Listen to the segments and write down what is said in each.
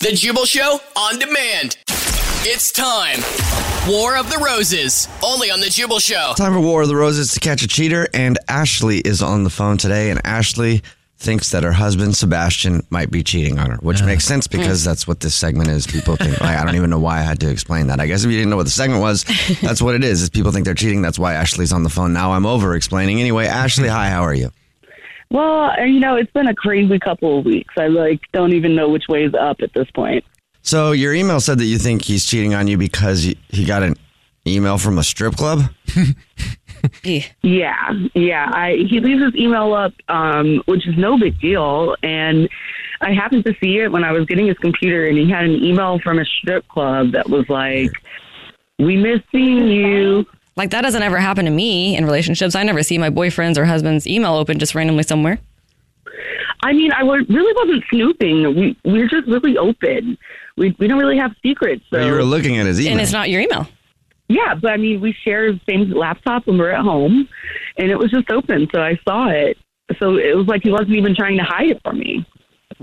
The Jubal Show on demand. It's time. War of the Roses, only on The Jubal Show. Time for War of the Roses to catch a cheater, and Ashley is on the phone today, and Ashley thinks that her husband Sebastian might be cheating on her, which makes sense because that's what this segment is. People think like I don't even know why I had to explain that. I guess if you didn't know what the segment was, that's what it is. Is people think they're cheating. That's why Ashley's on the phone. Now I'm over explaining. Anyway, Ashley, hi, how are you? Well, uh, you know, it's been a crazy couple of weeks. I like don't even know which way is up at this point. So your email said that you think he's cheating on you because he, he got an email from a strip club. Yeah, yeah. I he leaves his email up, um, which is no big deal, and I happened to see it when I was getting his computer, and he had an email from a strip club that was like, "We miss seeing you." Like that doesn't ever happen to me in relationships. I never see my boyfriend's or husband's email open just randomly somewhere. I mean, I really wasn't snooping. We we're just really open. We we don't really have secrets. So you were looking at his email. And it's not your email. yeah, but I mean, we share the same laptop when we're at home, and it was just open, so I saw it. So it was like he wasn't even trying to hide it from me.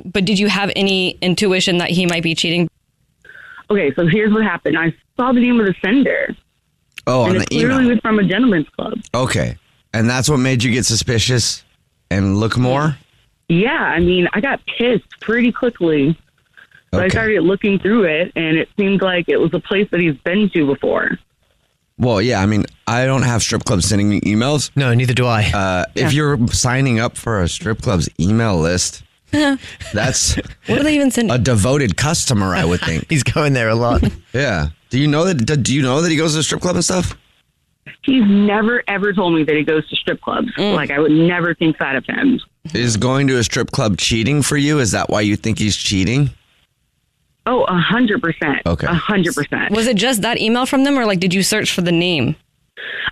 But did you have any intuition that he might be cheating? Okay, so here's what happened. I saw the name of the sender, oh, on and the it clearly email. was from a gentleman's club. Okay, and that's what made you get suspicious and look more. Yeah, I mean, I got pissed pretty quickly. So I started looking through it, and it seemed like it was a place that he's been to before. Well, yeah, I mean, I don't have strip clubs sending me emails. No, neither do I. Uh, If you're signing up for a strip club's email list, that's What do they even send? a devoted customer, I would think. He's going there a lot. yeah. Do you know that? Do you know that he goes to the strip club and stuff? He's never ever told me that he goes to strip clubs. Mm. Like I would never think that of him. Is going to a strip club cheating for you? Is that why you think he's cheating? Oh, a hundred percent. Okay. a hundred percent. Was it just that email from them, or like did you search for the name?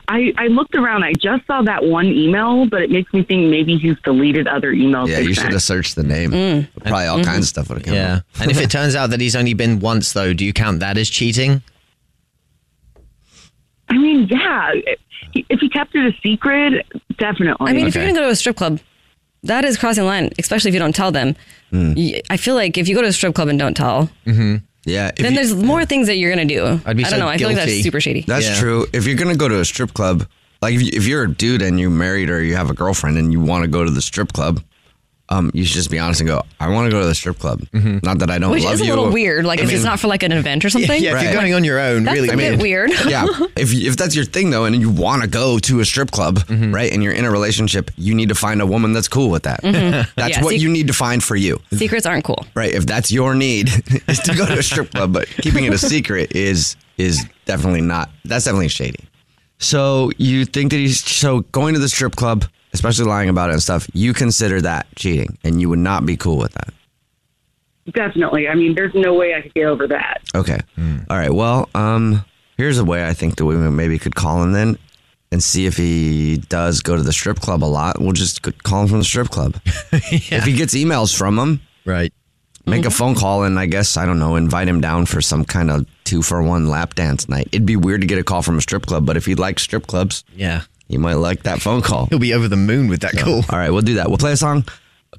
I I looked around. I just saw that one email, but it makes me think maybe he's deleted other emails. Yeah, they you should have searched the name. Mm. Probably all mm-hmm. kinds of stuff would have come Yeah. up. And if it turns out that he's only been once, though, do you count that as cheating? I mean, yeah. If he kept it a secret, definitely. I mean, if you're gonna go to a strip club, that is crossing the line, especially if you don't tell them. Hmm. Y- I feel like if you go to a strip club and don't tell, mm-hmm. Yeah. then you- there's more things that you're gonna do. I'd be I don't know. I feel like that's super shady. That's Yeah. true. If you're gonna go to a strip club, like if, you, if you're a dude and you're married or you have a girlfriend and you want to go to the strip club, um, you should just be honest and go, "I want to go to the strip club." Not that I don't Which love is a you. little weird. Like I if mean, it's not for like an event or something. Yeah, if Right. you're going on your own, really. That's really. a bit weird. yeah, if if that's your thing though, and you want to go to a strip club, Mm-hmm. right, and you're in a relationship, you need to find a woman that's cool with that. That's Mm-hmm. Yeah, what sec- you need to find for you, Secrets aren't cool. right? If that's your need, is to go to a strip club, but keeping it a secret is is definitely not. That's definitely shady. So you think that he's so going to the strip club, especially lying about it and stuff. You consider that cheating, and you would not be cool with that. definitely. I mean, there's no way I could get over that. Okay. All right. Well, um, here's a way I think that we maybe could call him then and see if he does go to the strip club a lot. We'll just call him from the strip club. If he gets emails from him, Right. make a phone call and I guess I don't know, invite him down for some kind of two for one lap dance night. It'd be weird to get a call from a strip club, but if he likes strip clubs, Yeah. You might like that phone call. He'll be over the moon with that call. All right, we'll do that. We'll play a song,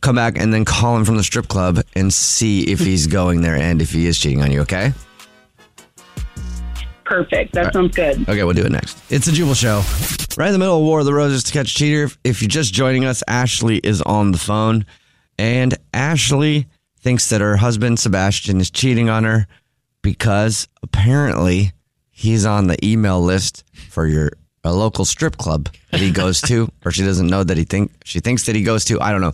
come back, and then call him from the strip club and see if he's going there and if he is cheating on you. Okay? Perfect. That sounds good. Okay, we'll do it next. It's a Jubal Show. Right in the middle of War of the Roses to catch a cheater. If- If you're just joining us, Ashley is on the phone, and Ashley thinks that her husband Sebastian is cheating on her because apparently he's on the email list for your a local strip club that he goes to, or she doesn't know that he think she thinks that he goes to. I don't know.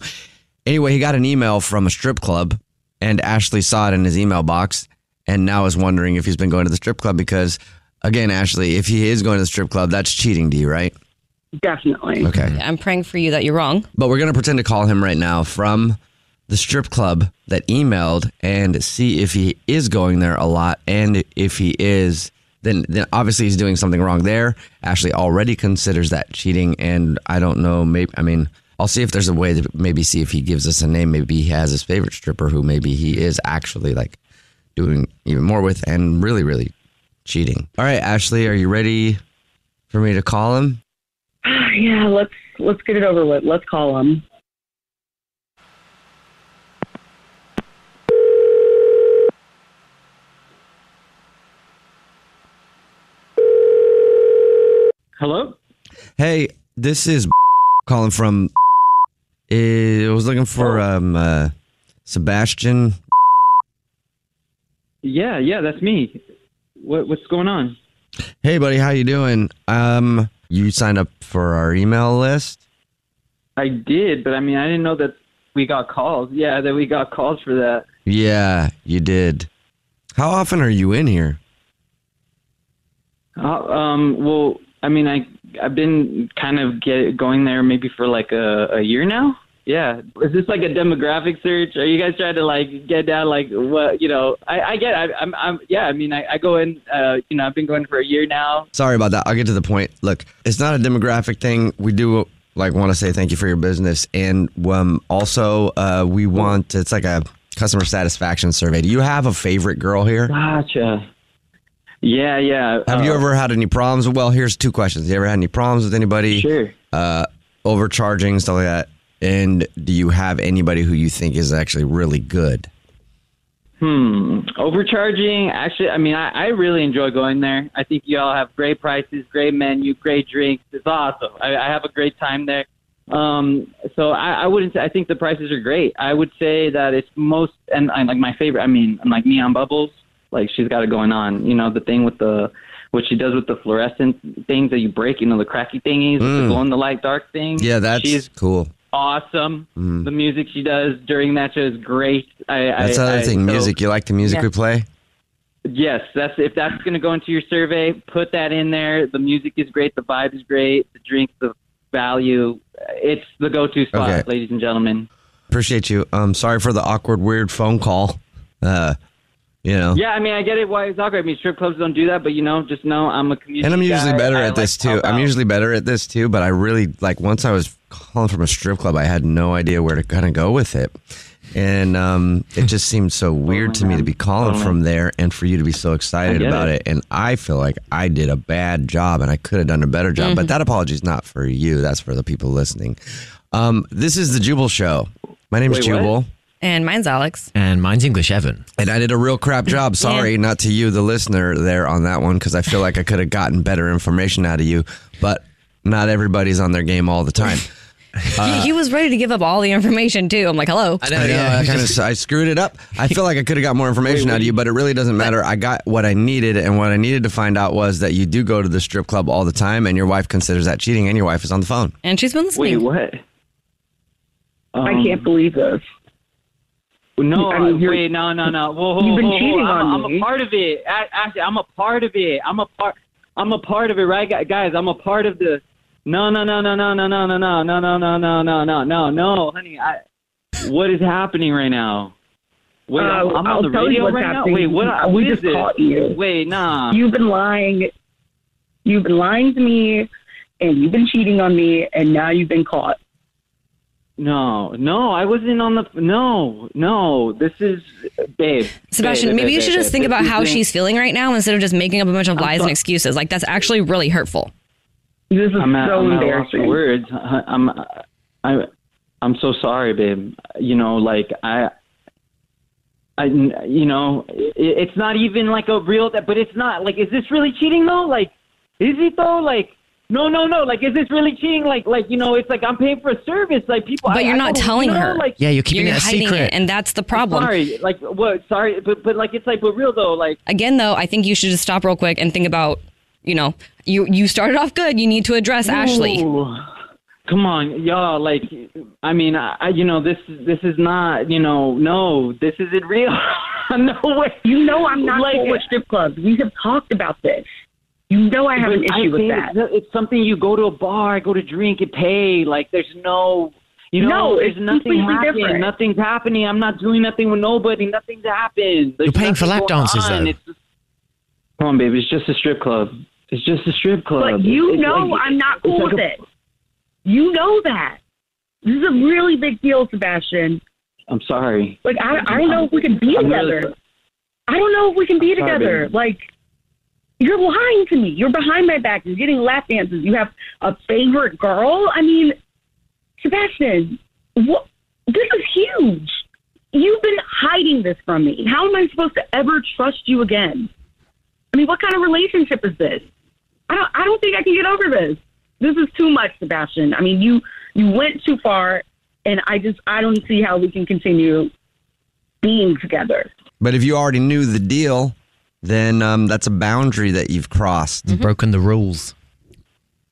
Anyway, he got an email from a strip club, and Ashley saw it in his email box, and now is wondering if he's been going to the strip club because, again, Ashley, if he is going to the strip club, that's cheating to you, right? Definitely. Okay. I'm praying for you that you're wrong. But we're going to pretend to call him right now from the strip club that emailed and see if he is going there a lot. And if he is, then, then obviously he's doing something wrong there. Ashley already considers that cheating. And I don't know, maybe, I mean, I'll see if there's a way to maybe see if he gives us a name. Maybe he has his favorite stripper who maybe he is actually like doing even more with and really, really cheating. All right, Ashley, are you ready for me to call him? Yeah, let's let's get it over with. Let's call him. Hello? Hey, this is calling from. I was looking for um uh, Sebastian. Yeah, yeah, that's me. What what's going on? Hey, buddy, how you doing? Um, you signed up for our email list. I did, but I mean, I didn't know that we got calls. Yeah, that we got calls for that. Yeah, you did. How often are you in here? Uh, um, well, I mean, I I've been kind of get going there maybe for like a, a year now. Yeah, is this like a demographic search? Are you guys trying to like get down like what you know? I, I get. I, I'm I'm yeah. I mean, I, I go in. Uh, you know, I've been going for a year now. Sorry about that. I'll get to the point. Look, it's not a demographic thing. We do like want to say thank you for your business, and um, also uh, we want it's like a customer satisfaction survey. Do you have a favorite girl here? Gotcha. Yeah, yeah. Have you uh, ever had any problems? Well, here's two questions. Have you ever had any problems with anybody? Sure. Uh, overcharging, stuff like that. And do you have anybody who you think is actually really good? Hmm. Overcharging. Actually, I mean, I, I really enjoy going there. I think you all have great prices, great menu, great drinks. It's awesome. I, I have a great time there. Um, so I, I wouldn't. Say, I think the prices are great. I would say that it's most and, and like my favorite. I mean, I'm like neon bubbles. Like she's got it going on. You know, the thing with the what she does with the fluorescent things that you break. You know, the cracky thingies, with the Mm. glow in the light dark thing. Yeah, that's she's cool. awesome. Mm. The music she does during that show is great. I, That's I, the other I- thing. so- music. You like the music Yeah. we play? Yes, that's if that's going to go into your survey, put that in there. The music is great, the vibe is great, the drinks, the value. It's the go-to spot, Okay. ladies and gentlemen. Appreciate you. Um, sorry for the awkward, weird phone call. Uh, you know. Yeah, I mean, I get it why it's awkward. I mean, strip clubs don't do that, but you know, just know I'm a community. And I'm usually guy. better I at like this help too. I'm out. usually better at this too, but I really like once I was calling from a strip club, I had no idea where to kind of go with it. And um, it just seemed so weird to me to be calling Totally. from there and for you to be so excited about it. it. And I feel like I did a bad job and I could have done a better job. But that apology is not for you. That's for the people listening. Um, this is the Jubal Show. My name is Wait, what? Jubal. And mine's Alex. And mine's English Evan. And I did a real crap job. Sorry, not to you, the listener, there on that one, because I feel like I could have gotten better information out of you. But not everybody's on their game all the time. he, he was ready to give up all the information too. I'm like, hello. I know, I know, yeah. I kind of I screwed it up. I feel like I could have got more information out of you, but it really doesn't matter. I got what I needed, and what I needed to find out was that you do go to the strip club all the time, and your wife considers that cheating, and your wife is on the phone. And she's been listening. Wait, listening. what? I Um, can't believe this. No, I mean, wait, no, no, no. Whoa, whoa, You've been whoa, cheating I'm, on I'm a part of it. Actually, I'm a part of it. I'm a part. I'm a part of it, right, guys? I'm a part of the. No, no, no, no, no, no, no, no, no, no, no, no, no, no, no, no, no, honey. I. What is happening right now? Wait, I'm, Uh, I'm I'll on the tell you radio what's right happening. now. Wait, what? We what is just this? caught you. Wait, nah. You've been lying. You've been lying to me, and you've been cheating on me, and now you've been caught. No, no, I wasn't on the. No, no, this is babe. Sebastian, babe, maybe babe, you should babe, just think babe. about how how is- she's feeling right now instead of just making up a bunch of lies so- and excuses. Like that's actually really hurtful. This is I'm at, so I'm at a loss embarrassing. words. I'm, I'm, I, I'm so sorry, babe. You know, like I, I, you know, it, it's not even like a real. But it's not like, is this really cheating though? Like, is it though? Like, no, no, no. Like, is this really cheating? Like, like you know, it's like I'm paying for a service. Like people, But I- you're not don't- telling you know, her. Like, Yeah, you're keeping You're it a secret. it, and that's the problem. sorry. Like, what? Sorry, but but like it's like, but real though. Like, Again, though, I think you should just stop real quick and think about, you know, you you started off good. You need to address Ashley. Come on, y'all. Like, I mean, I, I- you know, this this is not, you know, no, this isn't real. no way. You know I'm not Like- cool with strip clubs. We have talked about this. You know I have an issue with that. It's, it's something you go to a bar, go to drink and pay. Like, there's no, you know, No, there's nothing happening. different. Nothing's happening. I'm not doing nothing with nobody. Nothing's happened. There's You're paying for lap dances, on. though. It's just, come on, baby. It's just a strip club. It's just a strip club. But you It's know like- I'm not cool like with a- it. You know that. This is a really big deal, Sebastian. I'm sorry. Like I, I don't know if we can be I'm really together. I don't know if we can be sorry, together. baby. Like you're lying to me. You're behind my back. You're getting lap dances. You have a favorite girl. I mean, Sebastian, what? This is huge. You've been hiding this from me. How am I supposed to ever trust you again? I mean, what kind of relationship is this? I don't. I don't think I can get over this. This is too much, Sebastian. I mean, you you went too far, and I just I don't see how we can continue being together. But if you already knew the deal, then um, that's a boundary that you've crossed. You've broken the rules.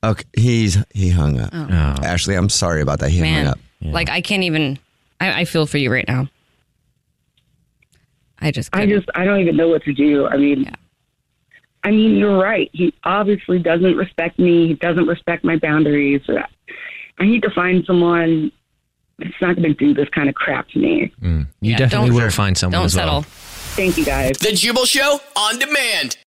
Okay, he's he hung up. Oh. Ashley, I'm sorry about that. He hung Man, up. like I can't even. I, I feel for you right now. I just. I couldn't. just I don't even know what to do. I mean, I mean you're right. He obviously doesn't respect me. He doesn't respect my boundaries. I need to find someone that's not going to do this kind of crap to me. You Yeah, definitely don't- will find someone Don't as well. Thank you guys. The Jubal Show on demand.